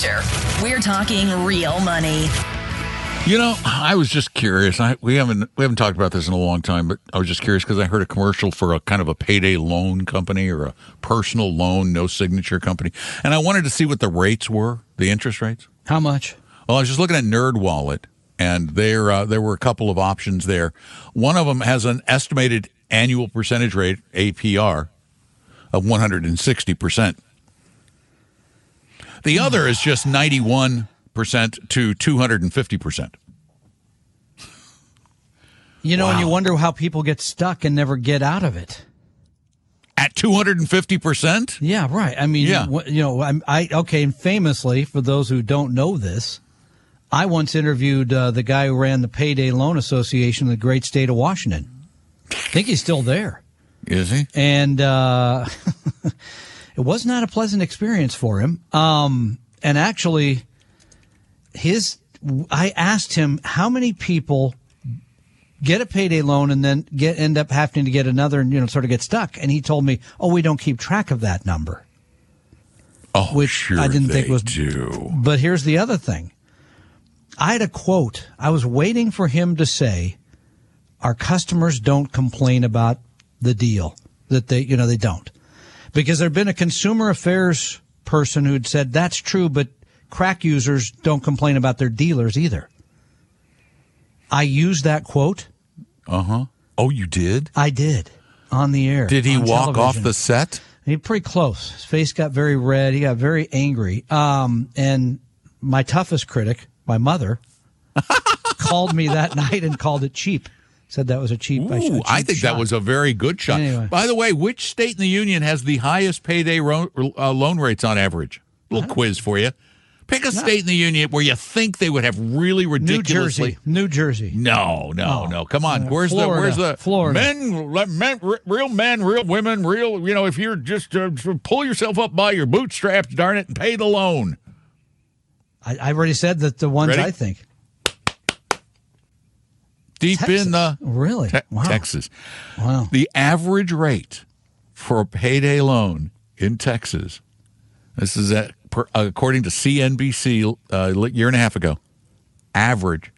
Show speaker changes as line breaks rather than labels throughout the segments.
Future. We're talking real money.
You know, I was just curious. I, we haven't we haven't talked about this in a long time, but I was just curious because I heard a commercial for a kind of a payday loan company or a personal loan, no signature company, and I wanted to see what the rates were, the interest rates.
How much?
Well, I was just looking at Nerd Wallet, and there uh, there were a couple of options there. One of them has an estimated annual percentage rate (APR) of 160 percent. The other is just 91 percent to 250 percent.
You know, and you wonder how people get stuck and never get out of it.
At 250 percent?
Yeah, right. I mean,
Yeah.
you know, I'm, I okay. And famously, for those who don't know this, I once interviewed uh, the guy who ran the Payday Loan Association in the great state of Washington. I think he's still there,
Is he?
and uh, it was not a pleasant experience for him. Um, and actually, his I asked him how many people get a payday loan and then get end up having to get another and you know sort of get stuck? And he told me oh we don't keep track of that number.
Oh,
Which
sure
I didn't think was-
do.
but here's the other thing. I had a quote. I was waiting for him to say our customers don't complain about the deal that they you know they don't because there'd been a consumer affairs person who'd said that's true but crack users don't complain about their dealers either i used that quote
Uh huh. Oh, you did?
I did on the air.
Did he walk off the set?
He pretty close. His face got very red. He got very angry. Um, and my toughest critic, my mother, called me that night and called it cheap. Said that was a cheap. a
Ooh,
cheap
I think
shot.
that was a very good shot.
Anyway.
By the way, which state in the union has the highest payday ro- uh, loan rates on average? little quiz for you. Pick a state in the union where you think they would have really
ridiculous.
New.
Jersey. New Jersey.
No, no,
Oh.
no. Come on.
Uh,
where's
Florida.
the where's the
Florida.
men, men real men, real women, real, you know, if you're just uh, pull yourself up by your bootstraps, darn it, and pay the loan.
I, I already said that the ones
Ready?
I think.
Deep
Texas.
in the
Really?
Te-
wow.
Texas.
Wow.
The average rate for a payday loan in Texas, this is at, per, according to CNBC uh, a year and a half ago, average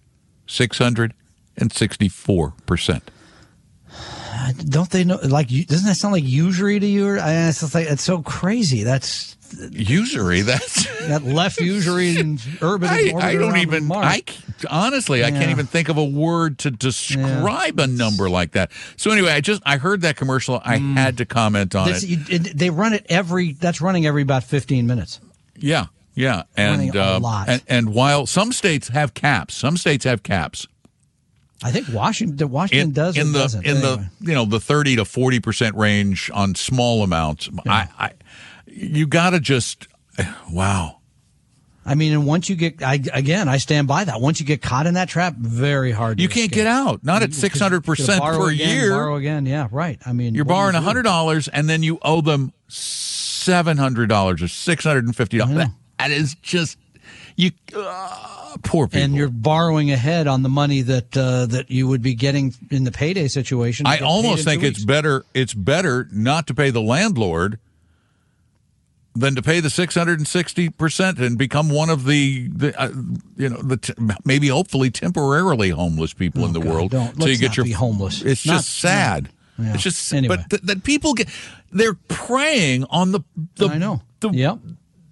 664%.
Don't they know? Like, doesn't that sound like usury to you? It's like it's so crazy. That's
Usury, that's.
that left usury and urban.
I, I don't even. I honestly, I can't even think of a word to describe a number like that. So anyway, I just I heard that commercial. I had to comment on
This-
it.
you- it- they run it every. That's running every about fifteen minutes.
Yeah, yeah, and
a
uh,
lot.
and and while some states have caps, some states have caps.
I think Washington. Washington
in,
does
in the
doesn't.
in
Anyway.
the you know the 30 to 40 percent range on small amounts I, I you gotta just wow
I mean, and once you get, I again, I stand by that. Once you get caught in that trap, very hard. To
you can't
escape.
get out not at
You could-
600
you could
percent
borrow
per
again,
year
Borrow again, yeah, right. I mean,
you're borrowing hundred dollars and then you owe them seven hundred dollars or six hundred and fifty dollars that is just you uh, poor people
and you're borrowing ahead on the money that uh, that you would be getting in the payday situation.
I almost think it's
weeks.
better. It's better not to pay the landlord than to pay the six hundred and sixty percent and become one of the, the uh, you know, the t- maybe hopefully temporarily homeless people in the
Oh, God,
world.
don't-
so you
let's
get
not
your
be homeless.
It's
Not-
just sad.
Yeah.
It's just
Anyway.
but th- that people get they're preying on the the
I know.
the
yep,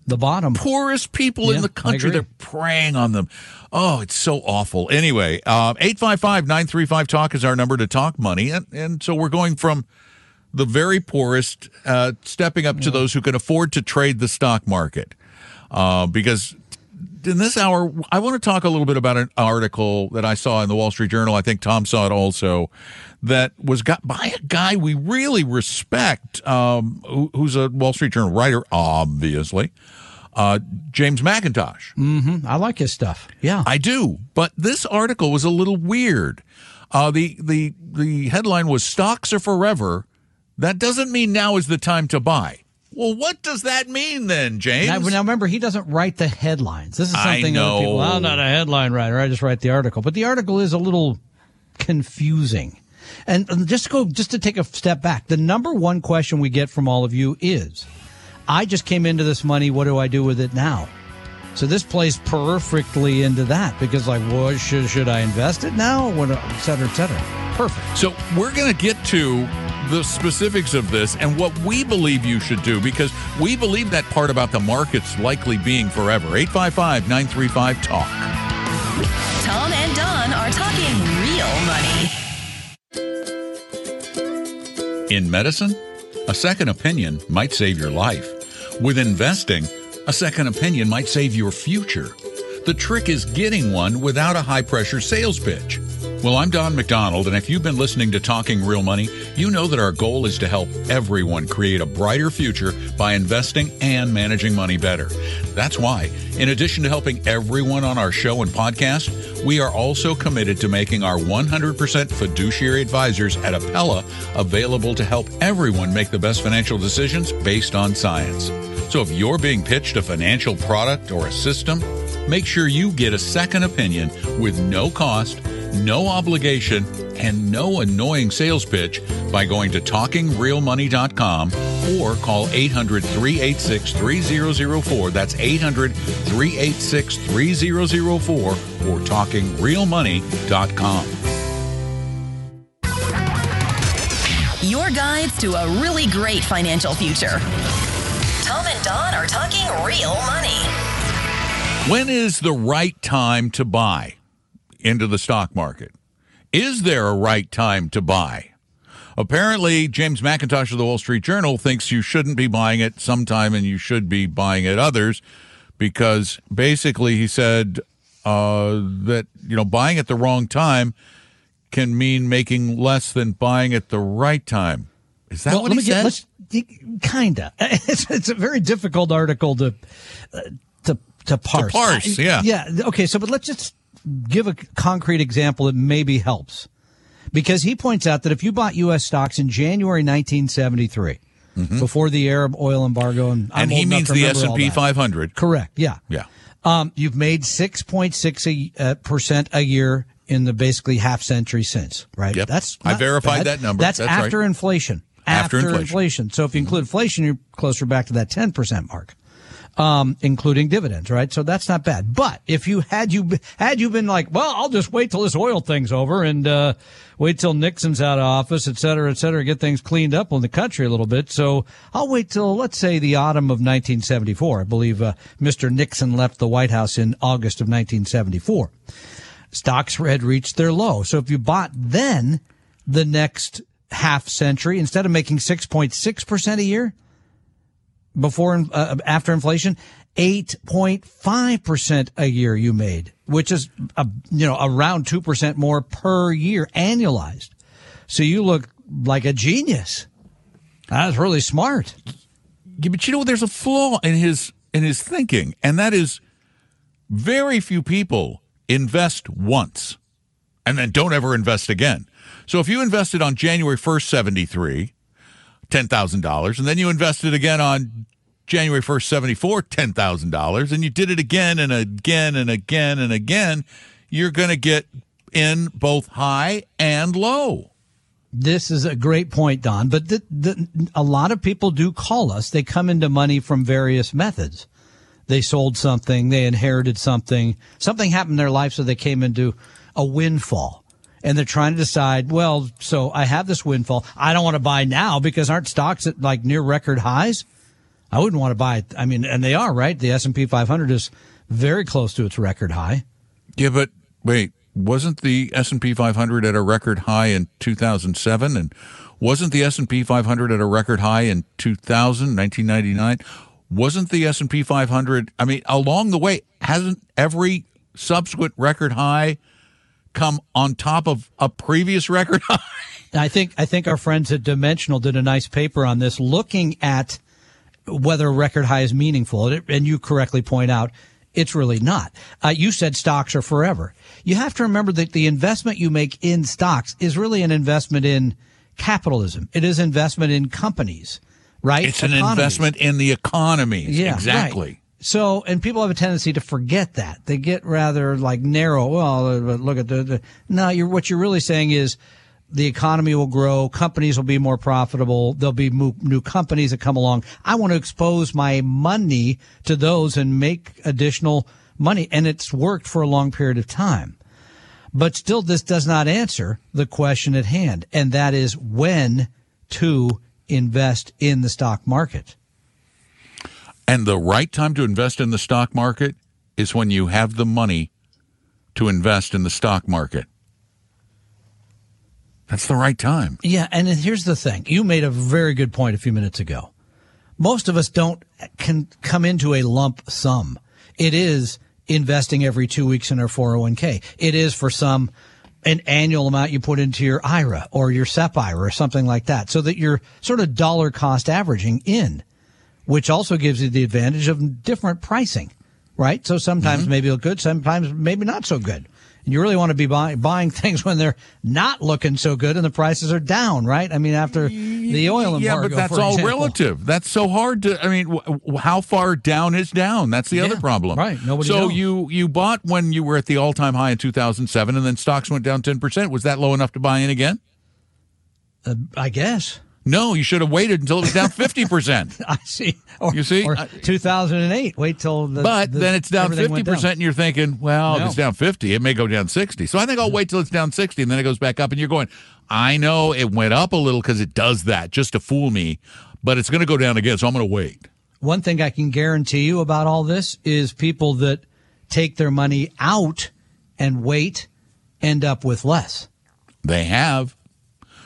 the bottom.
poorest people
Yeah,
in the country. They're preying on them. Oh, it's so awful. Anyway, uh, 855-935-TALK is our number to talk money. And, and so we're going from the very poorest uh, stepping up to those who can afford to trade the stock market. Uh, because in this hour, I want to talk a little bit about an article that I saw in the Wall Street Journal. I think Tom saw it also. That was got by a guy we really respect, um, who, who's a Wall Street Journal writer, obviously, uh, James Mackintosh.
Mm-hmm. I like his stuff. Yeah,
I do. But this article was a little weird. Uh, the the the headline was "Stocks are forever." That doesn't mean now is the time to buy. Well, what does that mean then, James?
Now, now remember, he doesn't write the headlines. This is
I
something other people. I'm not a headline writer. I just write the article. But the article is a little confusing. And and just to go, just to take a step back, the number one question we get from all of you is, I just came into this money. What do I do with it now? So this plays perfectly into that because, like, well, should should I invest it now? What, et cetera, et cetera. Perfect.
So we're going to get to the specifics of this and what we believe you should do because we believe that part about the markets likely being forever. 855 935 Talk.
Tom and Don are talking real money.
In medicine, a second opinion might save your life. With investing, a second opinion might save your future. The trick is getting one without a high pressure sales pitch. Well, I'm Don McDonald, and if you've been listening to Talking Real Money, you know that our goal is to help everyone create a brighter future by investing and managing money better. That's why, in addition to helping everyone on our show and podcast, we are also committed to making our 100% fiduciary advisors at Apella available to help everyone make the best financial decisions based on science. So if you're being pitched a financial product or a system, make sure you get a second opinion with no cost, no obligation, and no annoying sales pitch by going to talkingrealmoney.com or call 800 386 3004. That's 800 386 3004 or talkingrealmoney.com.
Your guides to a really great financial future. Tom and Don are talking real money.
When is the right time to buy into the stock market? Is there a right time to buy? Apparently, James Mackintosh of the Wall Street Journal thinks you shouldn't be buying it sometime and you should be buying it others because basically he said uh, that, you know, buying at the wrong time can mean making less than buying at the right time. Is that
Well,
what
let
he
me get-
said?
let's- kinda. It's, it's a very difficult article to uh, to to parse.
parse,
I-
yeah.
yeah. Okay, so but let's just give a concrete example that maybe helps, because he points out that if you bought U.S. stocks in January 1973, before the Arab oil embargo, and,
Mm-hmm. and he means the S&P 500.
Correct. Yeah.
Yeah.
Um, you've made 6.6 a, uh, percent a year in the basically half century since, right?
Yep.
That's
I verified
bad.
that number.
That's,
That's
after
right.
inflation.
After inflation.
So if you include inflation, you're closer back to that 10% mark. Um, including dividends, right? So that's not bad. But if you had you had you been like, well, I'll just wait till this oil thing's over and uh, wait till Nixon's out of office, et cetera, et cetera, get things cleaned up in the country a little bit. So I'll wait till let's say the autumn of 1974. I believe uh, Mr. Nixon left the White House in August of 1974 stocks had reached their low. So if you bought then the next half century, instead of making 6.6% a year before, uh, after inflation, 8.5% a year you made, which is, a, you know, around 2% more per year annualized. So you look like a genius. That's really smart.
Yeah, but you know, there's a flaw in his in his thinking, and that is very few people invest once and then don't ever invest again. So if you invested on January 1st, 73, $10,000, and then you invested again on January 1st, 74, $10,000, and you did it again and again and again and again, you're going to get in both high and low.
This is a great point, Don. But the, the, a lot of people do call us. They come into money from various methods. They sold something, they inherited something, something happened in their life, so they came into a windfall. And they're trying to decide, well, so I have this windfall. I don't want to buy now because aren't stocks at like near record highs? I wouldn't want to buy it. I mean, and they are, right? The S&P 500 is very close to its record high.
Yeah, but wait, wasn't the S&P 500 at a record high in 2007 and wasn't the S&P 500 at a record high in 2000, 1999? wasn't the S&P 500 I mean along the way hasn't every subsequent record high come on top of a previous record high?
I think I think our friends at Dimensional did a nice paper on this, looking at whether a record high is meaningful. And you correctly point out it's really not. Uh, you said stocks are forever. You have to remember that the investment you make in stocks is really an investment in capitalism. It is investment in companies, right?
It's Economies. an investment in the economy.
Yeah,
exactly.
Right. So, and people have a tendency to forget that. They get rather like narrow. Well, uh, look at the, the no, you're, what you're really saying is the economy will grow, companies will be more profitable, there'll be new companies that come along. I want to expose my money to those and make additional money. And it's worked for a long period of time. But still, this does not answer the question at hand, and that is when to invest in the stock market.
And the right time to invest in the stock market is when you have the money to invest in the stock market. That's the right time.
Yeah, and here's the thing. You made a very good point a few minutes ago. Most of us don't can come into a lump sum. It is investing every 2 weeks in our 401k. It is for some an annual amount you put into your IRA or your SEP IRA or something like that so that you're sort of dollar cost averaging in, which also gives you the advantage of different pricing, right? So sometimes mm-hmm. maybe it'll good, sometimes maybe not so good. And you really want to be buy, buying things when they're not looking so good and the prices are down, right? I mean, after the oil embargo.
Yeah, but that's all
example.
relative. That's so hard to. I mean, w- how far down is down? That's the yeah, other problem,
right? Nobody.
So
knows.
you you bought when you were at the all time high in 2007, and then stocks went down 10 percent. Was that low enough to buy in again?
Uh, I guess.
No, you should have waited until it was down fifty percent.
I see. Or,
you see,
two thousand and eight. Wait till the.
But
the,
then it's down fifty percent, and you're thinking, well, no. if it's down fifty, it may go down sixty. So I think I'll wait till it's down sixty, and then it goes back up, and you're going, I know it went up a little because it does that just to fool me, but it's going to go down again, so I'm going to wait.
One thing I can guarantee you about all this is people that take their money out and wait end up with less.
They have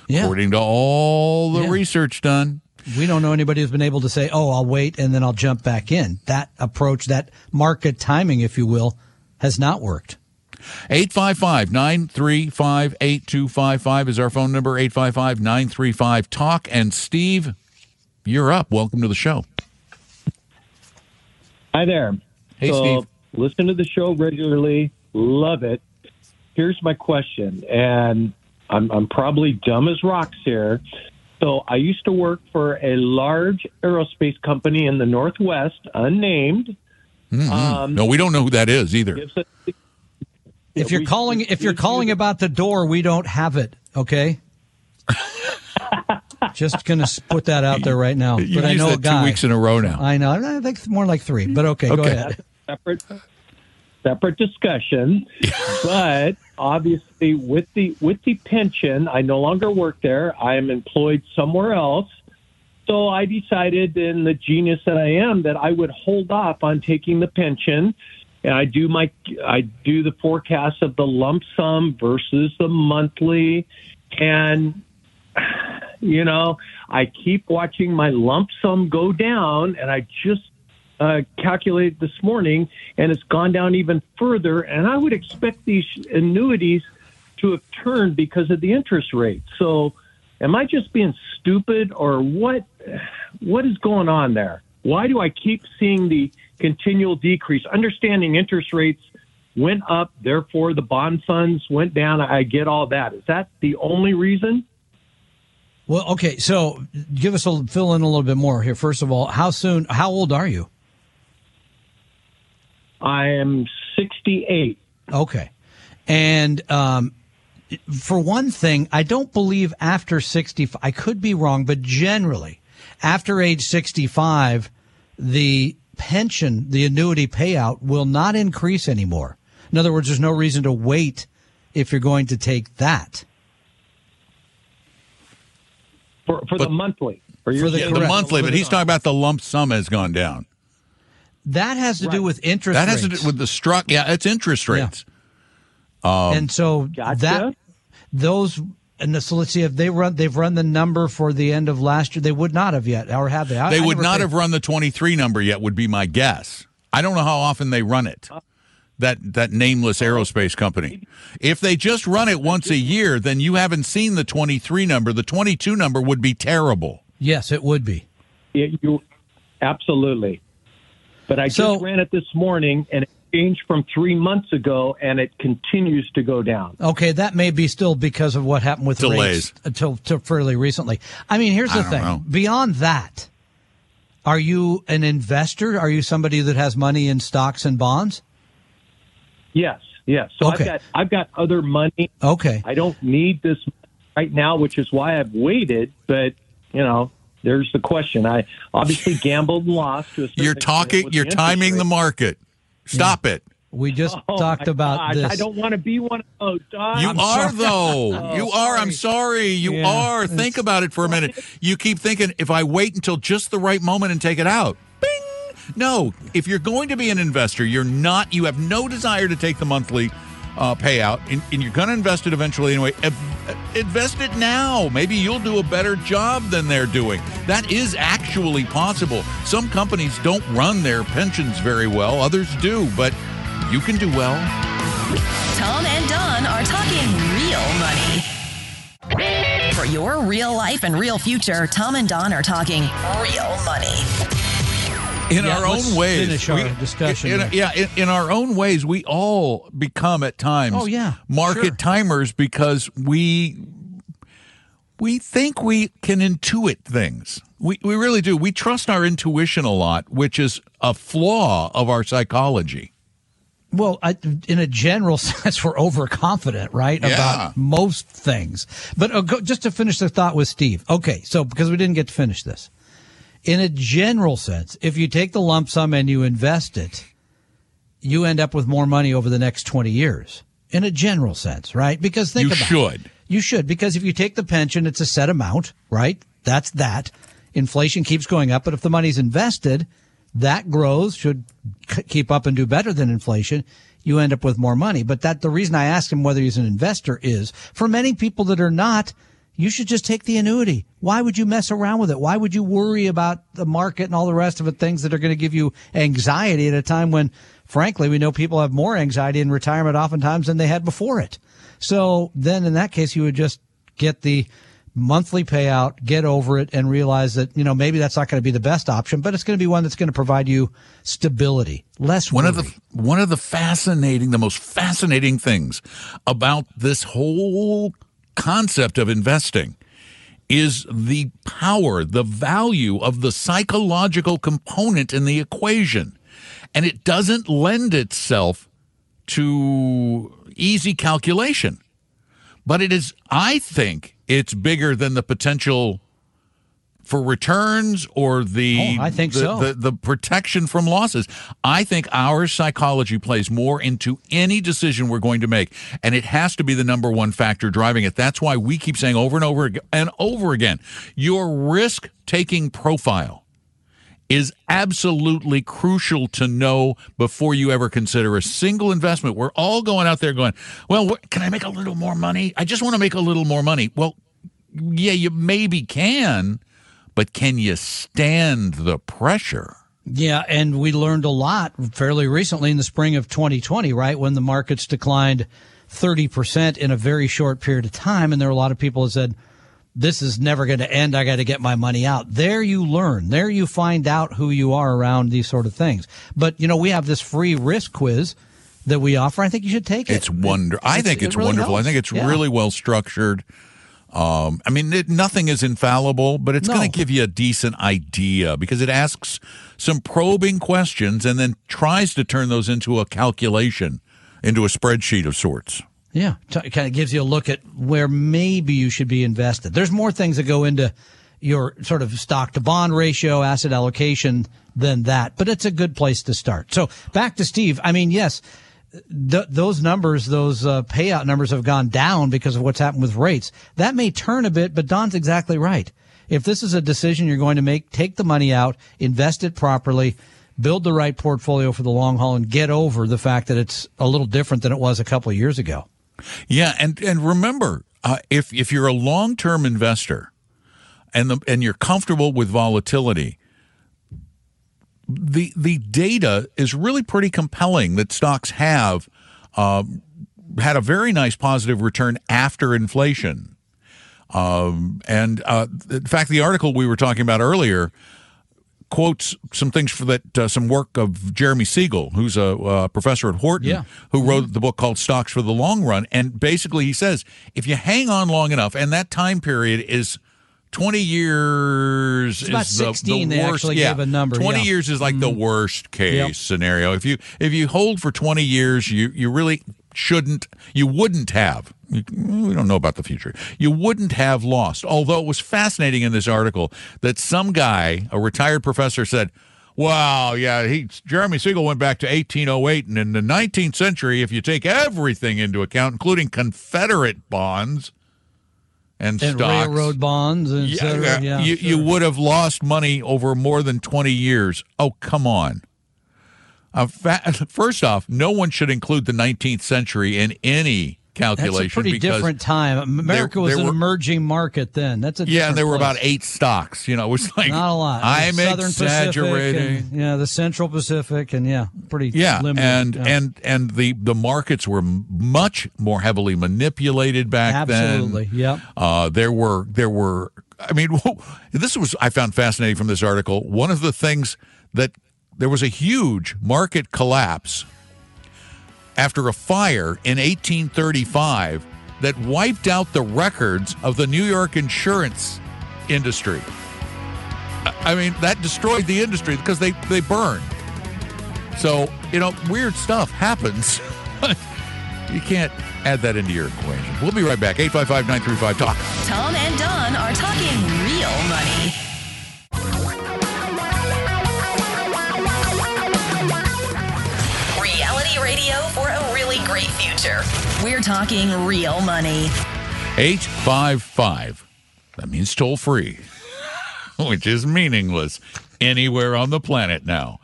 yeah.
according to all the
yeah.
research done.
We don't know anybody who's been able to say, "Oh, I'll wait and then I'll jump back in." That approach, that market timing, if you will, has not worked.
855 935 8255 is our phone number 855 935 Talk. And Steve, you're up. Welcome to the show.
Hi there.
Hey,
so,
Steve.
Listen to the show regularly. Love it. Here's my question. And I'm, I'm probably dumb as rocks here. So I used to work for a large aerospace company in the Northwest, unnamed.
Mm-hmm. Um, no, we don't know who that is either.
If you're calling, if you're calling about the door, we don't have it. Okay. Just gonna put that out there right now.
You
but I know a
guy. Two weeks in a row now.
I know. I think more like three. But okay, okay. go ahead.
Separate, separate discussion. but obviously, with the with the pension, I no longer work there. I am employed somewhere else. So I decided, in the genius that I am, that I would hold off on taking the pension. And I do my I do the forecast of the lump sum versus the monthly, and you know I keep watching my lump sum go down, and I just uh, calculated this morning, and it's gone down even further. And I would expect these annuities to have turned because of the interest rate. So, am I just being stupid, or what? What is going on there? Why do I keep seeing the continual decrease? Understanding interest rates went up, therefore the bond funds went down. I get all that. Is that the only reason?
Well, okay. So, give us a fill in a little bit more here. First of all, how soon? How old are you?
I am 68.
Okay. And um, for one thing, I don't believe after 65, I could be wrong, but generally, after age 65, the pension, the annuity payout will not increase anymore. In other words, there's no reason to wait if you're going to take that.
For, for the monthly. For,
for the, yeah, the monthly, but he's talking about the lump sum has gone down.
That has to
right.
do with interest.
That
rates.
has to do with the struck. Yeah, it's interest rates.
Yeah. Um, and so
gotcha.
that those And so let's see if they run. They've run the number for the end of last year. They would not have yet, or have they? I,
They
I
would not
paid-
have run the 23 number yet, would be my guess. I don't know how often they run it. That that nameless aerospace company. If they just run it once a year, then you haven't seen the 23 number. The 22 number would be terrible.
Yes, it would be.
It, you absolutely. But I
So-
just ran it this morning, and it changed from three months ago, and it continues to go down.
Okay, that may be still because of what happened with
Delays.
rates uh, until, until fairly recently. I mean, here's the thing.
know.
Beyond that, are you an investor? Are you somebody that has money in stocks and bonds?
Yes, yes. So
Okay.
I've got I've got other money.
Okay.
I don't need this right now, which is why I've waited. But you know, there's the question. I obviously gambled and lost. To a
You're talking. You're
the interest
timing the market. Stop it.
We just
Oh,
talked about
gosh,
this.
I don't want to be one of those. Don.
You
I'm
are
sorry.
though. you oh, are. I'm sorry. You
Yeah,
are. Think about it for a minute. You keep thinking if I wait until just the right moment and take it out. Bing. No. If you're going to be an investor, you're not. You have no desire to take the monthly uh, payout, and, and you're going to invest it eventually anyway. Invest it now. Maybe you'll do a better job than they're doing. That is actually possible. Some companies don't run their pensions very well. Others do, but you can do well.
Tom and Don are talking real money. For your real life and real future, Tom and Don are talking real money.
In
Yeah,
our own ways.
finish our discussion
in- yeah, in, in our own ways, we all become at times
Oh, yeah,
market
sure.
timers because we we think we can intuit things. We we really do. We trust our intuition a lot, which is a flaw of our psychology.
Well, I, in a general sense, we're overconfident, right?
Yeah.
About most things. But uh, go, just to finish the thought with Steve. Okay, so because we didn't get to finish this. In a general sense, if you take the lump sum and you invest it, you end up with more money over the next 20 years. In a general sense, right? Because think
You
about it.
should.
You should, because if you take the pension, it's a set amount, right? That's that. Inflation keeps going up, but if the money's invested, that grows, should c- keep up and do better than inflation. You end up with more money. But that, the reason I ask him whether he's an investor is for many people that are not, you should just take the annuity. Why would you mess around with it? Why would you worry about the market and all the rest of it, things that are going to give you anxiety at a time when, frankly, we know people have more anxiety in retirement oftentimes than they had before it. So then in that case, you would just get the monthly payout, get over it and realize that, you know, maybe that's not going to be the best option, but it's going to be one that's going to provide you stability, less
One of the one of the fascinating, the most fascinating things about this whole concept of investing is the power, the value of the psychological component in the equation. And it doesn't lend itself to easy calculation. But it is, I think, it's bigger than the potential for returns or the
Oh, I think
the,
so.
the, the protection from losses. I think our psychology plays more into any decision we're going to make, and it has to be the number one factor driving it. That's why we keep saying over and over and over again, your risk taking profile is absolutely crucial to know before you ever consider a single investment. We're all going out there going, well, can I make a little more money? I just want to make a little more money. Well, yeah, you maybe can, but can you stand the pressure?
Yeah, and we learned a lot fairly recently in the spring of 2020, right? When the markets declined 30% in a very short period of time. And there were a lot of people that said, this is never going to end. I got to get my money out. There you learn. There you find out who you are around these sort of things. But, you know, we have this free risk quiz that we offer. I think you should take it.
It's wonder. I think
it
it's
really
wonderful. I think it's
Yeah.
really well structured. Um, I mean, it, nothing is infallible, but it's
No.
going to give you a decent idea because it asks some probing questions and then tries to turn those into a calculation, into a spreadsheet of sorts.
Yeah, it kind of gives you a look at where maybe you should be invested. There's more things that go into your sort of stock to bond ratio, asset allocation than that, but it's a good place to start. So back to Steve. I mean, yes, th- those numbers, those uh, payout numbers have gone down because of what's happened with rates. That may turn a bit, but Don's exactly right. If this is a decision you're going to make, take the money out, invest it properly, build the right portfolio for the long haul, and get over the fact that it's a little different than it was a couple of years ago.
Yeah, and and remember, uh, if if you're a long term investor and the and you're comfortable with volatility, the the data is really pretty compelling that stocks have um, had a very nice positive return after inflation. Um, and uh, in fact, the article we were talking about earlier quotes some things for that uh, some work of Jeremy Siegel, who's a uh, professor at Wharton,
Yeah.
who wrote the book called Stocks for the Long Run. And basically, he says if you hang on long enough, and that time period is. 20 years
It's about
is the,
16
the
they
worst.
actually
yeah,
number,
20
yeah. Mm-hmm.
years is like the worst case
Yep.
scenario. If you if you hold for 20 years, you you really shouldn't you wouldn't have we don't know about the future. You wouldn't have lost. Although it was fascinating in this article that some guy, a retired professor said, "Wow, yeah, he Jeremy Siegel went back to 1808 and in the 19th century if you take everything into account including Confederate bonds and,
And
stocks
railroad bonds, and
yeah,
cetera.
yeah, you, you would have lost money over more than 20 years. Oh, come on. Uh, fa- first off, no one should include the 19th century in any calculation
That's a pretty different time. America was
there
an
were-
emerging market then. That's a
yeah, and there were about eight stocks. You know, it was like
Not a lot.
I'm
Southern
exaggerating.
And, yeah, the Central Pacific, and yeah, pretty
Yeah,
limited.
and
yeah.
and and the the markets were much more heavily manipulated back then.
Absolutely, yep.
Uh, there were there were. I mean, this was I found fascinating from this article. One of the things that there was a huge market collapse after a fire in 1835 that wiped out the records of the New York insurance industry. I- mean, that destroyed the industry because they they burned. So, you know, weird stuff happens. you can't add that into your equation. We'll be right back. 855 935 Talk.
Tom and Don are talking a future. We're talking real money.
855. That means toll free, which is meaningless anywhere on the planet now.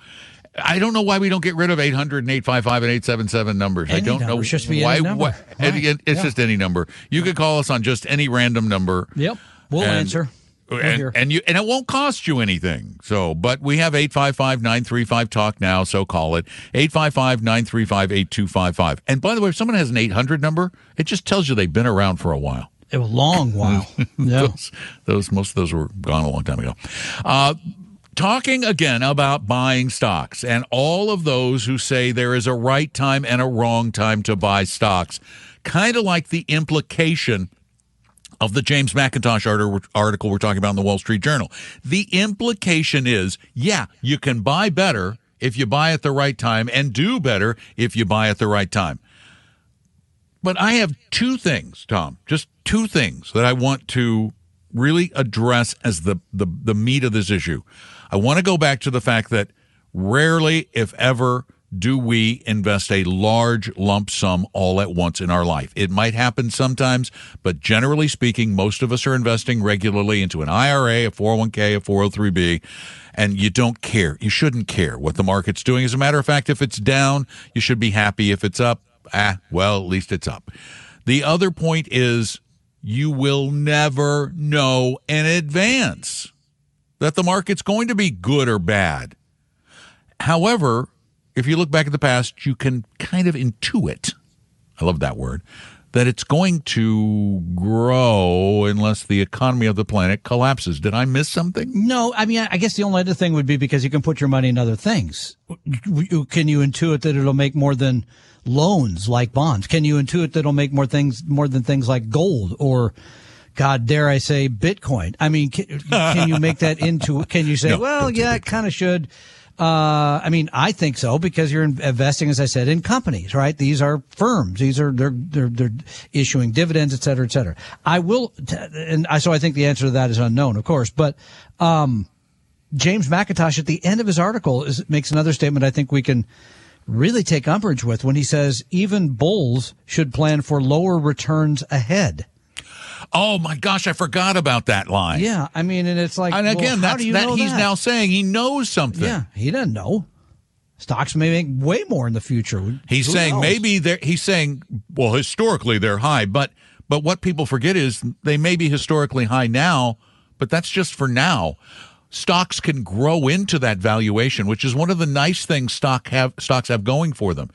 I don't know why we don't get rid of 800 and 855 and 877 numbers. I don't
number.
know
It's just be
why.
any number.
why-
Right.
it- it's
Yeah.
just any number. You could call us on just any random number.
Yep, we'll
And-
answer. We're
and, and you and it won't cost you anything. So, but we have 855-935 talk now, so call it 855-935-8255. And by the way, if someone has an 800 number, it just tells you they've been around for a while.
a long while. yeah.
Those, those most of those were gone a long time ago. Uh, talking again about buying stocks and all of those who say there is a right time and a wrong time to buy stocks, kind of like the implication of the James Mackintosh article we're talking about in the Wall Street Journal. The implication is, yeah, you can buy better if you buy at the right time and do better if you buy at the right time. But I have two things, Tom, just two things that I want to really address as the, the, the meat of this issue. I want to go back to the fact that rarely, if ever, do we invest a large lump sum all at once in our life. It might happen sometimes, but generally speaking, most of us are investing regularly into an IRA, a 401k, a 403b, and you don't care. You shouldn't care what the market's doing. As a matter of fact, if it's down, you should be happy. If it's up, ah, well, at least it's up. The other point is you will never know in advance that the market's going to be good or bad. However, if you look back at the past, you can kind of intuit, I love that word, that it's going to grow unless the economy of the planet collapses. Did I miss something?
No, I mean, I guess the only other thing would be because you can put your money in other things. Can you intuit that it'll make more than loans like bonds? Can you intuit that it'll make more things, more than things like gold or, God, dare I say, Bitcoin? I mean, can, can you make that into, can you say,
No,
well, yeah, it kind of should. Uh, I mean, I think so because you're investing, as I said, in companies, right? These are firms. These are they're they're they're issuing dividends, et cetera, et cetera. I will, and I so I think the answer to that is unknown, of course. But um, James Mackintosh at the end of his article is, makes another statement. I think we can really take umbrage with when he says even bulls should plan for lower returns ahead.
Oh my gosh, I forgot about that line.
Yeah, I mean, and it's like,
And again,
how
that's
do you
that he's
that?
now saying he knows something.
Yeah, he doesn't know. Stocks may make way more in the future.
He's
Who
saying
knows?
maybe they're he's saying well historically they're high, but But what people forget is they may be historically high now, but that's just for now. Stocks can grow into that valuation, which is one of the nice things stock have stocks have going for them.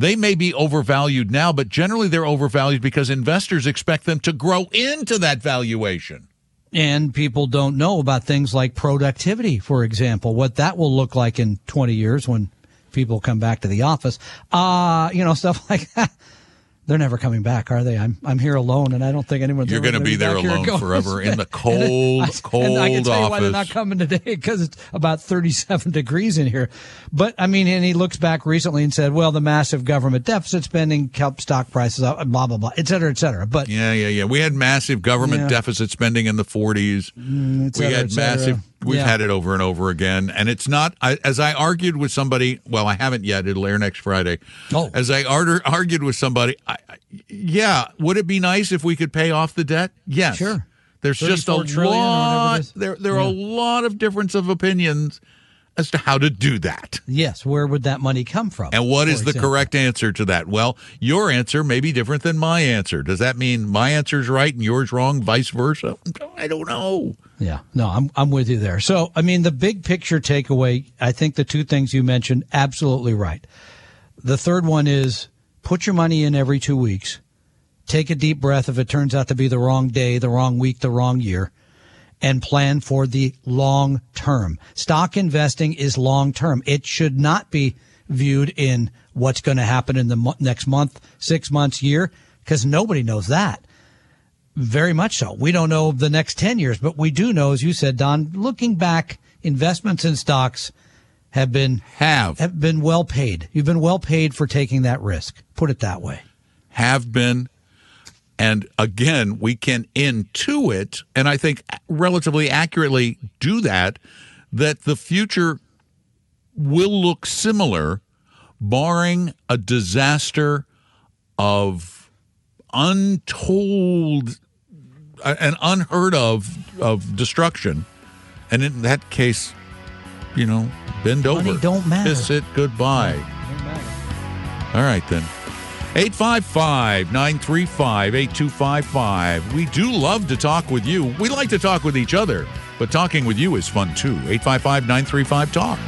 They may be overvalued now, but generally they're overvalued because investors expect them to grow into that valuation.
And people don't know about things like productivity, for example, what that will look like in 20 years when people come back to the office. Uh, you know, stuff like that. They're never coming back, are they? I'm I'm here alone, and I don't think anyone's.
You're
going to
be there alone forever in the cold,
and
cold
and I can tell
office.
you why they're not coming today because it's about 37 degrees in here. But I mean, and he looks back recently and said, "Well, the massive government deficit spending kept stock prices up, blah blah blah, et cetera, et cetera." But
Yeah, yeah, yeah. We had massive government
Yeah.
deficit spending in the 40s.
Mm, et
we had massive. We've
Yeah.
had it over and over again, and it's not. I, as I argued with somebody, well, I haven't yet. It'll air next Friday.
Oh.
As I ar- argued with somebody, I, I- yeah, would it be nice if we could pay off the debt? Yes.
Sure.
There's just a
34 trillion or whatever it
lot. There, there are a lot of difference of opinions as to how to do that.
Yes, where would that money come from?
And what is the
example?
correct answer to that? Well, your answer may be different than my answer. Does that mean my answer's right and yours wrong, vice versa? I don't know.
Yeah, no, I'm I'm with you there. So, I mean, the big picture takeaway, I think the two things you mentioned, absolutely right. The third one is put your money in every two weeks. Take a deep breath if it turns out to be the wrong day, the wrong week, the wrong year, and plan for the long term. Stock investing is long term. It should not be viewed in what's going to happen in the mo- next month, six months, year, because nobody knows that. Very much so. We don't know the next 10 years, but we do know, as you said, Don, looking back, investments in stocks have been
Have.
have been well paid. You've been well paid for taking that risk. Put it that way.
Have been. And again, we can intuit, and I think relatively accurately do that, that the future will look similar, barring a disaster of untold uh, and unheard of of destruction. And in that case, you know, bend
Money
over.
don't matter.
Kiss it goodbye. All right, then. 855 935 8255. We do love to talk with you. We like to talk with each other, but talking with you is fun too. 855 935 Talk.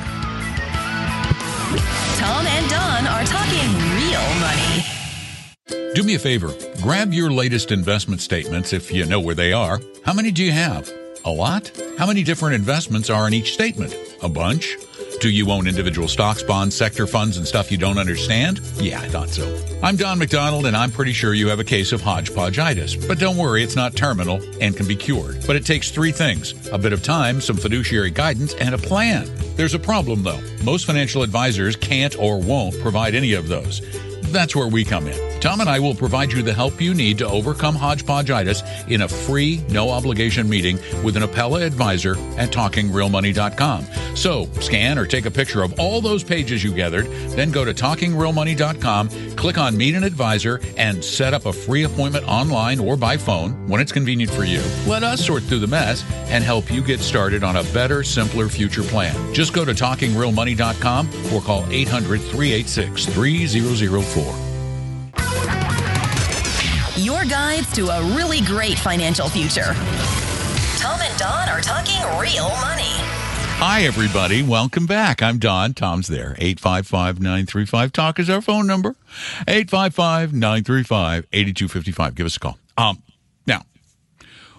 Tom and Don are talking real money.
Do me a favor grab your latest investment statements if you know where they are. How many do you have? A lot? How many different investments are in each statement? A bunch? Do you own individual stocks, bonds, sector funds, and stuff you don't understand? Yeah, I thought so. I'm Don McDonald, and I'm pretty sure you have a case of hodgepodgeitis. But don't worry, it's not terminal and can be cured. But it takes three things a bit of time, some fiduciary guidance, and a plan. There's a problem, though. Most financial advisors can't or won't provide any of those. That's where we come in. Tom and I will provide you the help you need to overcome hodgepodgeitis in a free, no obligation meeting with an Apella advisor at talkingrealmoney.com. So scan or take a picture of all those pages you gathered, then go to talkingrealmoney.com, click on Meet an Advisor, and set up a free appointment online or by phone when it's convenient for you. Let us sort through the mess and help you get started on a better, simpler future plan. Just go to talkingrealmoney.com or call 800 386 3004.
Your guides to a really great financial future. Tom and Don are talking real money.
Hi, everybody. Welcome back. I'm Don. Tom's there. 855 935 Talk is our phone number. 855 935 8255. Give us a call. Um, now,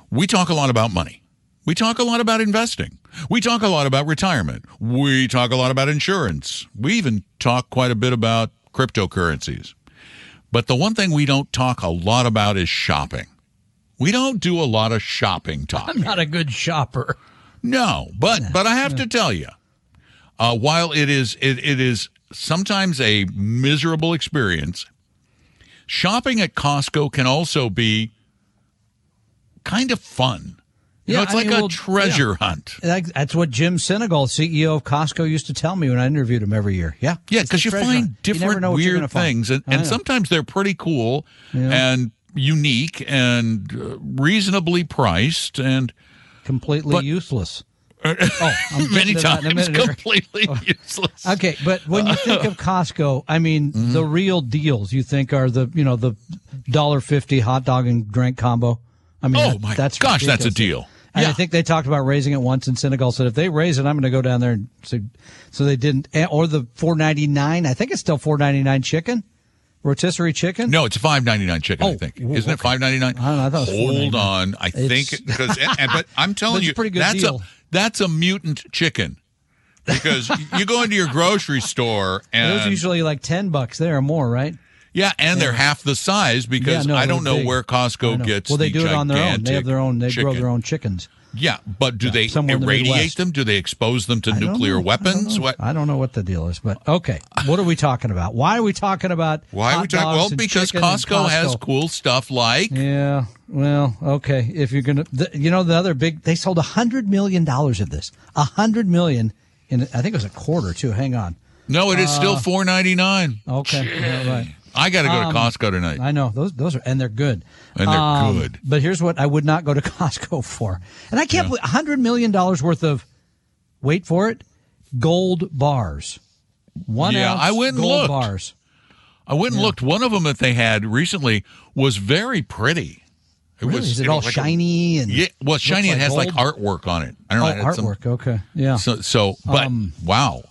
we talk a lot about money. We talk a lot about investing. We talk a lot about retirement. We talk a lot about insurance. We even talk quite a bit about cryptocurrencies. But the one thing we don't talk a lot about is shopping. We don't do a lot of shopping talk.
I'm not a good shopper.
No, but but I have to tell you, uh, while it is it, it is sometimes a miserable experience, shopping at Costco can also be kind of fun. You know,
Yeah,
it's
I
like
mean,
a
well,
treasure hunt.
That- That's what Jim Sinegal, CEO of Costco, used to tell me when I interviewed him every year. Yeah,
Yeah, because you find
hunt.
Different
you're
weird things, and, and sometimes they're pretty cool and unique and uh, reasonably priced and
completely
but-
useless. Oh, I'm
Many
getting to that in a
times completely useless.
Okay, but when you think of Costco, I mean,
Mm-hmm.
the real deals you think are the you know the dollar fifty hot dog and drink combo. I mean,
Oh,
that-
my
that's
gosh, that's a deal.
And I think they talked about raising it once in Sinegal. Said if they raise it, I'm going to go down there and so, so they didn't. Or the four ninety nine. I think it's still four ninety nine chicken, rotisserie chicken.
No, it's five ninety nine chicken. I
Oh,
think isn't it
okay.
five ninety nine?
I don't know, I thought it was
Hold on, I
It's-
think because and, and- but I'm telling
That's
you,
pretty good
that's
deal.
a that's a mutant chicken because you go into your grocery store and
are usually like ten bucks there or more, right?
Yeah, and they're half the size because
Yeah, no,
I don't know
big.
where Costco
know.
gets.
Well, they
the
do it on their own. They have their own. They grow their own chickens.
Yeah, but do they
somewhere the
irradiate them? Do they expose them to nuclear
know.
weapons?
I don't, know.
What?
I don't know what the deal is, but okay. What are we talking about? Why are we talking about?
Why are we talking? Well, because
chicken and
Costco, has cool stuff like
Yeah. Well, okay. If you're gonna, the, you know, the other big, they sold a hundred million dollars of this. A hundred million in, I think it was a quarter too. Hang on.
no, it is
Uh,
still four ninety nine.
Okay. Yeah, right.
I got to go
Um,
to Costco tonight.
I know those those are and they're good.
And they're
Um,
good.
But here's what I would not go to Costco for. And I can't believe hundred million dollars worth of wait for it, gold bars. One
Yeah,
ounce
I went and
gold
looked.
bars.
I went and looked. One of them that they had recently was very pretty. It
Really?
was
Is it
know,
all
like a-
shiny and
yeah, well, shiny
looks
and has like artwork on it. I don't
Oh,
know. it had some-
artwork. okay. Yeah.
so, so, but
Um,
wow,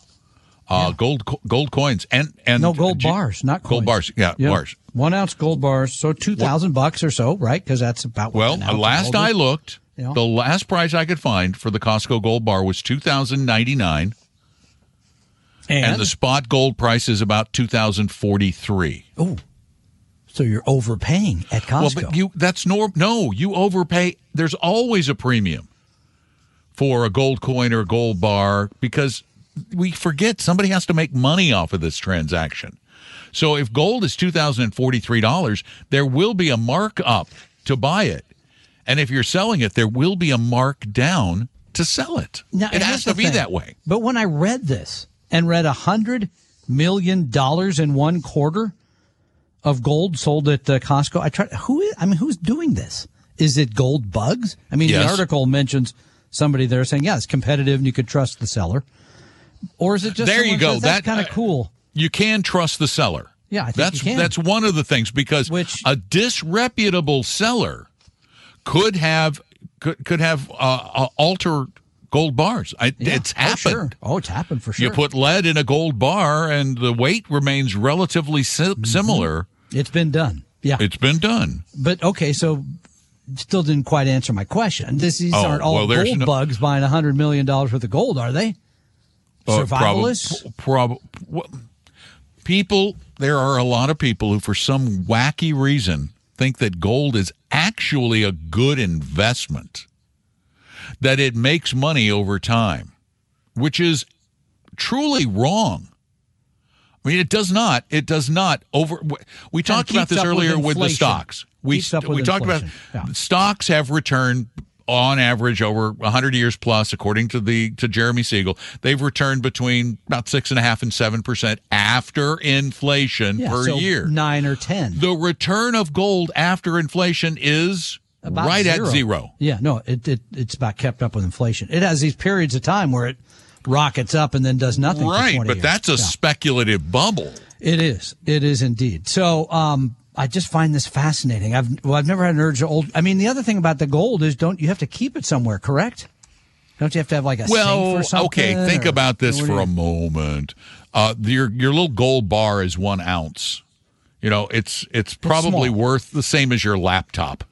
uh, gold, gold coins and and
no gold
G-
bars, not
gold bars. Yeah,
Yep.
bars.
One ounce gold bars, so two thousand bucks or so, right? Because that's about
Well,
an ounce of
last I looked,
Yeah.
the last price I could find for the Costco gold bar was two thousand ninety nine,
and,
and the spot gold price is about two thousand forty three.
oh, so you're overpaying at Costco.
Well, but you that's norm. No, you overpay. There's always a premium for a gold coin or a gold bar because we forget somebody has to make money off of this transaction. So if gold is two thousand and forty three dollars, there will be a markup to buy it, and if you're selling it, there will be a mark down to sell it.
Now,
it has to be
thing.
that way.
But when I read this and read a hundred million dollars in one quarter of gold sold at uh, Costco, I tried. Who is? I mean, who's doing this? Is it gold bugs? I mean,
Yes.
the article mentions somebody there saying, "Yeah, it's competitive and you could trust the seller." Or is it just
There you go.
says, That's
That-
kind of cool.
you can trust the seller.
Yeah, I think
that's
you can.
that's one of the things because
Which-
a disreputable seller could have could could have uh, uh, alter gold bars. I,
Yeah.
It's
Oh,
happened.
sure. Oh, it's happened for sure.
You put lead in a gold bar, and the weight remains relatively
Mm-hmm.
similar.
it's been done. Yeah,
It's been done.
but okay, so still didn't quite answer my question. This, these
Oh,
aren't all
well,
gold
no-
bugs buying a hundred million dollars worth of gold, are they?
Uh, prob-
Survivalists.
prob- people, there are a lot of people who, for some wacky reason, think that gold is actually a good investment, that it makes money over time, which is truly wrong. I mean, it does not. It does not over. We talked about this
up with
earlier with, the stocks. We we talked about.
Yeah.
stocks have returned on average over 100 years plus, according to the to Jeremy Siegel. They've returned between about six and a half and seven percent after inflation
Yeah,
per
so
year.
nine or ten.
The return of gold after inflation is
About
right at zero.
Yeah, no, it, it it's about kept up with inflation. It has these periods of time where it rockets up and then does nothing. for
Right,
20
but
years.
that's a
Yeah.
speculative bubble.
It is. It is indeed. So, um, I just find this fascinating. I've well, I've never had an urge to old. I mean, the other thing about the gold is, don't you have to keep it somewhere? Correct? Don't you have to have like a safe
Well,
or something?
okay. Think
or-
about this for a moment. Uh, your your little gold bar is one ounce. You know, it's it's probably
small.
worth the same as your laptop.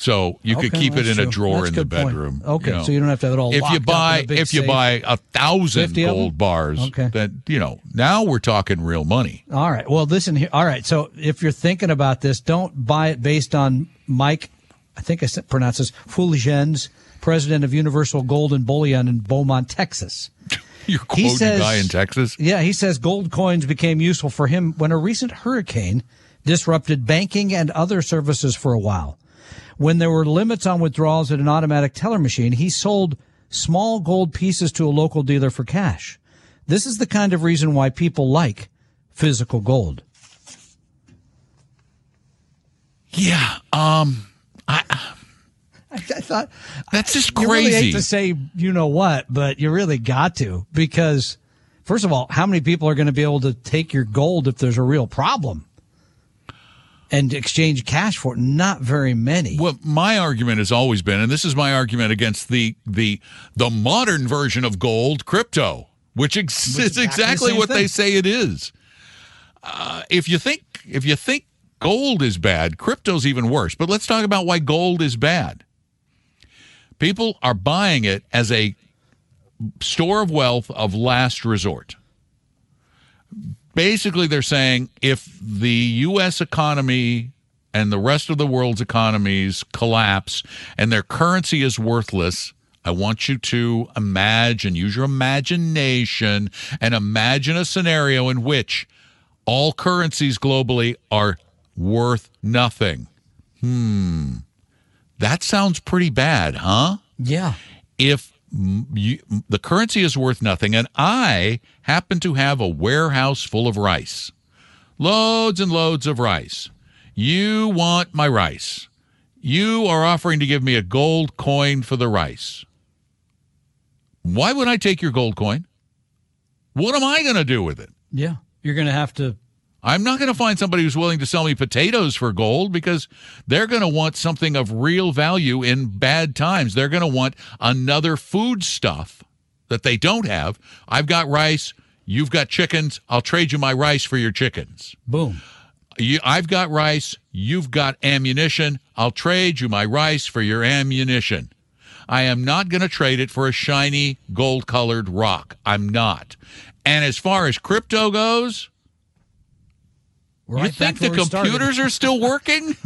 So you could keep it in a drawer
That's
in the
good point.
bedroom.
Okay,
know.
so you don't have to have it all
If
locked
you buy if you
safe.
buy a thousand
50 of them?
gold bars,
Okay.
that you know now we're talking real money.
All right. Well, listen here. All right. So if you're thinking about this, don't buy it based on Mike. I think I pronounce this Fulgens, president of Universal Gold and Bullion in Beaumont, Texas.
You're
He
quoting
says-
guy in Texas.
Yeah, he says gold coins became useful for him when a recent hurricane disrupted banking and other services for a while. When there were limits on withdrawals at an automatic teller machine, he sold small gold pieces to a local dealer for cash. This is the kind of reason why people like physical gold.
Yeah. Um. I
I, I thought
That's just
you really
crazy.
hate to say you know what, but you really got to because first of all, how many people are going to be able to take your gold if there's a real problem and exchange cash for it? Not very many.
Well, my argument has always been, and this is my argument against the the the modern version of gold, crypto, which ex- is
exactly
exactly
the
what
same
they say it is. Uh, if you think if you think gold is bad, crypto's even worse. But let's talk about why gold is bad. People are buying it as a store of wealth of last resort. Basically, they're saying if the U.S. economy and the rest of the world's economies collapse and their currency is worthless, I want you to imagine, use your imagination, and imagine a scenario in which all currencies globally are worth nothing. Hmm. That sounds pretty bad, huh?
yeah.
if you, the currency is worth nothing and I happen to have a warehouse full of rice, loads and loads of rice, you want my rice. You are offering to give me a gold coin for the rice. Why would I take your gold coin? What am I going to do with it?
Yeah. You're going to have to
I'm not going to find somebody who's willing to sell me potatoes for gold because they're going to want something of real value in bad times. They're going to want another food stuff that they don't have. I've got rice. You've got chickens. I'll trade you my rice for your chickens.
boom.
You, I've got rice. You've got ammunition. I'll trade you my rice for your ammunition. I am not going to trade it for a shiny gold colored rock. I'm not. And as far as crypto goes,
Right
you think the
where we started.
computers are still working?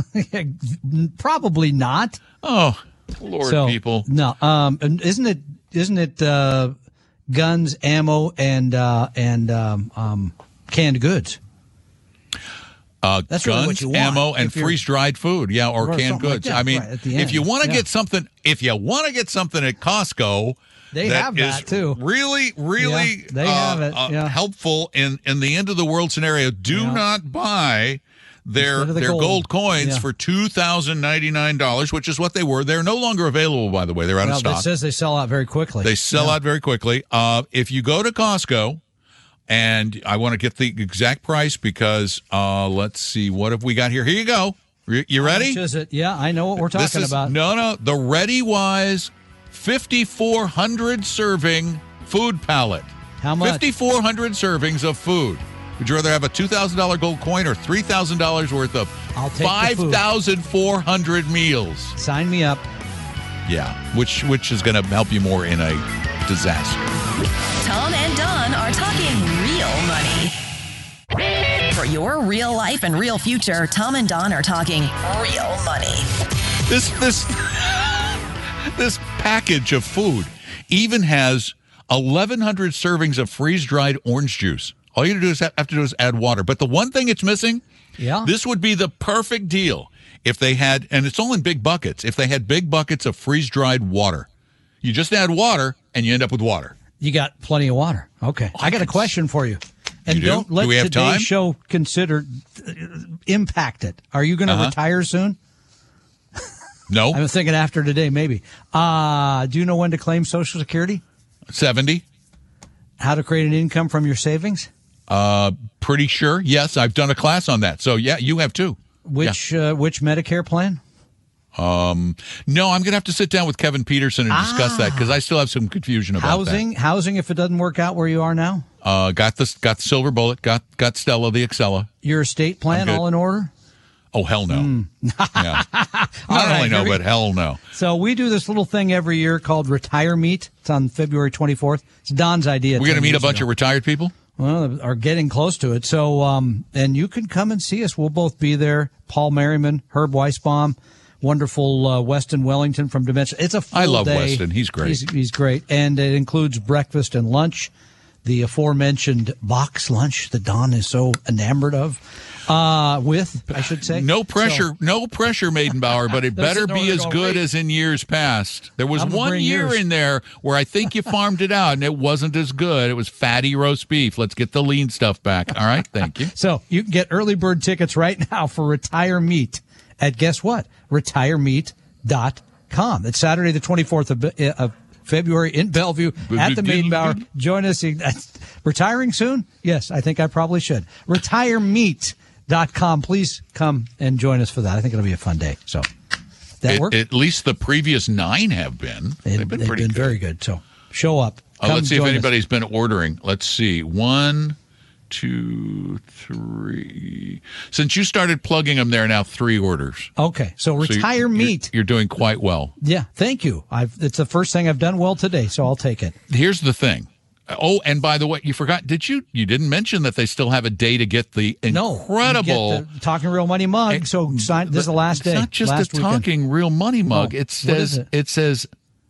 Probably not.
oh, Lord,
so,
people.
No, um, isn't it? Isn't it uh, guns, ammo, and uh, and um, um, canned goods?
Uh,
That's
guns,
want
ammo, and freeze dried food. Yeah, or
Or
canned
something like
goods. I mean,
right,
if you want to
Yeah.
get something, if you want to get something at Costco,
They have
is
that, too.
Really, really,
Yeah, they
uh,
have it,
uh,
yeah.
helpful in in the end of the world scenario. Do
Yeah.
not buy. Their
the
their gold,
gold.
coins
Yeah.
for two thousand ninety nine dollars, which is what they were. They're no longer available, by the way. They're out
Well,
of stock.
it says they sell out very quickly.
They sell out very quickly. Uh, if you go to Costco, and I want to get the exact price because uh, let's see, what have we got here? Here you go. You you
How
ready?
much is it? Yeah, I know what we're talking
this is
about.
no, no. The ReadyWise 5400 serving food palette.
How much?
5400 servings of food. Would you rather have a $2,000 gold coin or $3,000 worth of
I'll take the food.
5,400 meals?
Sign me up.
Yeah, which which is going to help you more in a disaster.
Tom and Don are talking real money. For your real life and real future, Tom and Don are talking real money.
This this this package of food even has 1100 servings of freeze-dried orange juice. All you have to do is have to do is add water. But the one thing it's missing,
Yeah.
this would be the perfect deal if they had and it's all in big buckets. If they had big buckets of freeze-dried water. You just add water and you end up with water.
You got plenty of water. Okay. I got a question for you. And
do?
not let
Do we have
today's
time?
show consider uh, impact it. Are you going to
Uh-huh.
retire soon?
No,
I was thinking after today, maybe. Uh, do you know when to claim Social Security?
70.
How to create an income from your savings?
Uh pretty sure. Yes, I've done a class on that. So yeah, you have too.
Which uh, which Medicare plan?
Um, no, I'm going to have to sit down with Kevin Peterson and discuss that because I still have some confusion about
Housing, housing. If it doesn't work out where you are now.
Uh, got the got the silver bullet. Got got Stella the Excella.
your estate plan all in order.
Oh hell no. yeah. Not
right,
only no, but hell no.
So we do this little thing every year called Retire Meet. It's on February 24th. It's Don's idea.
We're going to meet a bunch
ago.
of retired people.
well, are getting close to it. So, um, and you can come and see us. We'll both be there. Paul Merriman, Herb Weisbaum, wonderful uh, Weston Wellington from Dimension. It's a full
I love
day.
Weston. He's great.
He's, he's great, and it includes breakfast and lunch. The aforementioned box lunch that Don is so enamored of. Uh, with I should say
No pressure,
So,
no pressure, Meydenbauer, but it better be as good
wait.
as in years past. There was
I'm
one year
yours.
in there where I think you farmed it out and it wasn't as good. It was fatty roast beef. Let's get the lean stuff back. All right, thank you.
So you can get early bird tickets right now for Retire Meet at guess what? RetireMeet.com. com. It's Saturday, the 24th of, uh, of February in Bellevue at the Meydenbauer. Join us. Retiring soon? Yes, I think I probably should. RetireMeet.com. Please come and join us for that. I think it'll be a fun day. So that
At,
work?
at least the previous nine have been.
They-
They've been
they've
pretty
been
good.
very good. So show up.
Uh, let's see if
join us.
anybody's been ordering. Let's see. One, two, three. Since you started plugging them, there are now three orders.
Okay, so
So you-
retire
you're- You're, doing quite well.
Yeah, thank you. I've it's the first thing I've done well today, so I'll take it.
Here's the thing. Oh, and by the way, you forgot. Did you? You didn't mention that they still have a day to get the incredible.
you get the talking real money mug.
And-
so sign, this is the last
it's
day.
not just
last
a
weekend.
talking real money mug.
No.
It says
is it?
says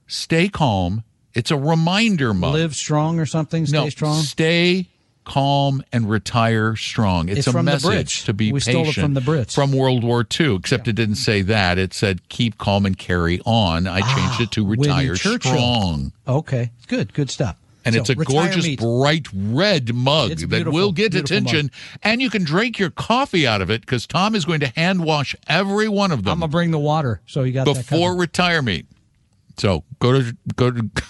stay calm. It's a reminder mug.
Live strong or something. Stay
no,
strong.
Stay calm and retire strong. It's,
It's
a message to be
We stole it from the Brits.
From World War II, except it didn't say that. It said keep calm and carry on. I changed it to
Ah,
retire strong.
Okay, good, good stuff.
And
So,
it's a gorgeous
meet.
bright red mug that will get attention. And you can drink your coffee out of it because Tom is going to hand wash every one of them
I'm gonna bring the water. So you got
before
covered.
retirement. So go to go to.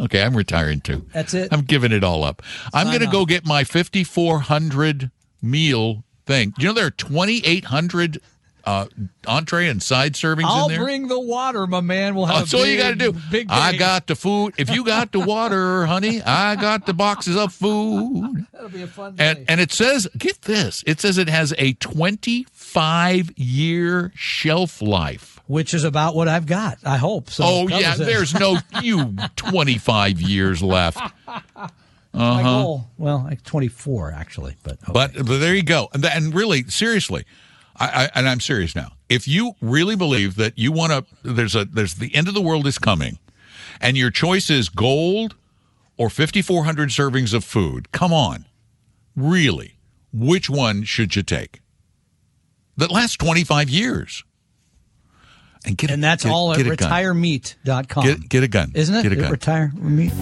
okay, I'm retiring too.
That's it.
I'm giving it all up. I'm going to go get my 5400 meal thing. You know there are 2800 uh, entree and side servings
I'll
in there.
bring the water, my man. We'll have.
That's all you got to do.
Big
I got the food. If you got the water, honey, I got the boxes of food.
That'll be a fun day.
And and it says, get this. It says it has a 25 year shelf life.
which is about what I've got. I hope. So
Oh yeah, there's no you 25 years left.
my uh-huh. goal. Well, like 24 actually, but okay.
But, but there you go. And, and really, seriously, I, I, and I'm serious now. If you really believe that you want to, there's a there's the end of the world is coming, and your choice is gold or 5,400 servings of food. Come on, really, which one should you take? That lasts 25 years. And get
and that's
get-
all at
get a gun. Get, get a gun,
Isn't it?
Get a gun.
Retire meet.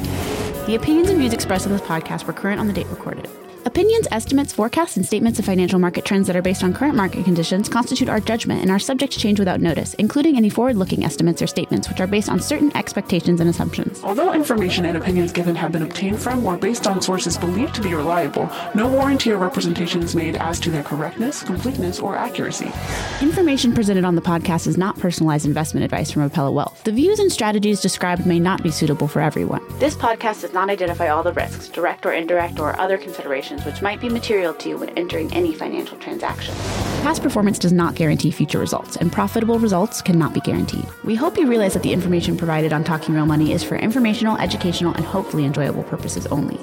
The opinions and views expressed on this podcast were current on the date recorded. Opinions, estimates, forecasts, and statements of financial market trends that are based on current market conditions constitute our judgment and are subject to change without notice, including any forward looking estimates or statements which are based on certain expectations and assumptions.
Although information and opinions given have been obtained from or based on sources believed to be reliable, no warranty or representation is made as to their correctness, completeness, or accuracy.
Information presented on the podcast is not personalized investment advice from Apella Wealth. The views and strategies described may not be suitable for everyone. This podcast does not identify all the risks, direct or indirect, or other considerations which might be material to you when entering any financial transaction. Past performance does not guarantee future results, and profitable results cannot be guaranteed. We hope you realize that the information provided on Talking Real Money is for informational, educational, and hopefully enjoyable purposes only.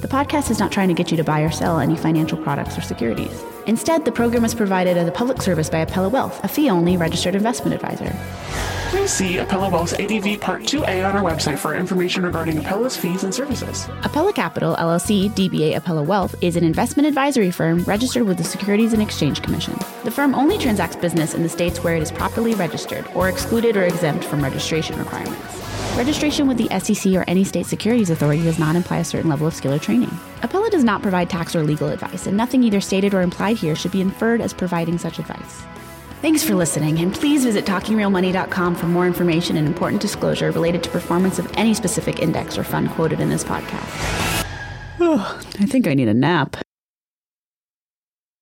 The podcast is not trying to get you to buy or sell any financial products or securities. Instead, the program is provided as a public service by Apella Wealth, a fee only registered investment advisor.
Please see Apella Wealth's ADV Part 2A on our website for information regarding Apella's fees and services.
Apella Capital, LLC, DBA Apella Wealth, is an investment advisory firm registered with the Securities and Exchange Commission. The firm only transacts business in the states where it is properly registered or excluded or exempt from registration requirements. Registration with the SEC or any state securities authority does not imply a certain level of skill or training. Apella does not provide tax or legal advice, and nothing either stated or implied here should be inferred as providing such advice. Thanks for listening, and please visit TalkingRealMoney.com for more information and important disclosure related to performance of any specific index or fund quoted in this podcast. Oh, I think I need a nap.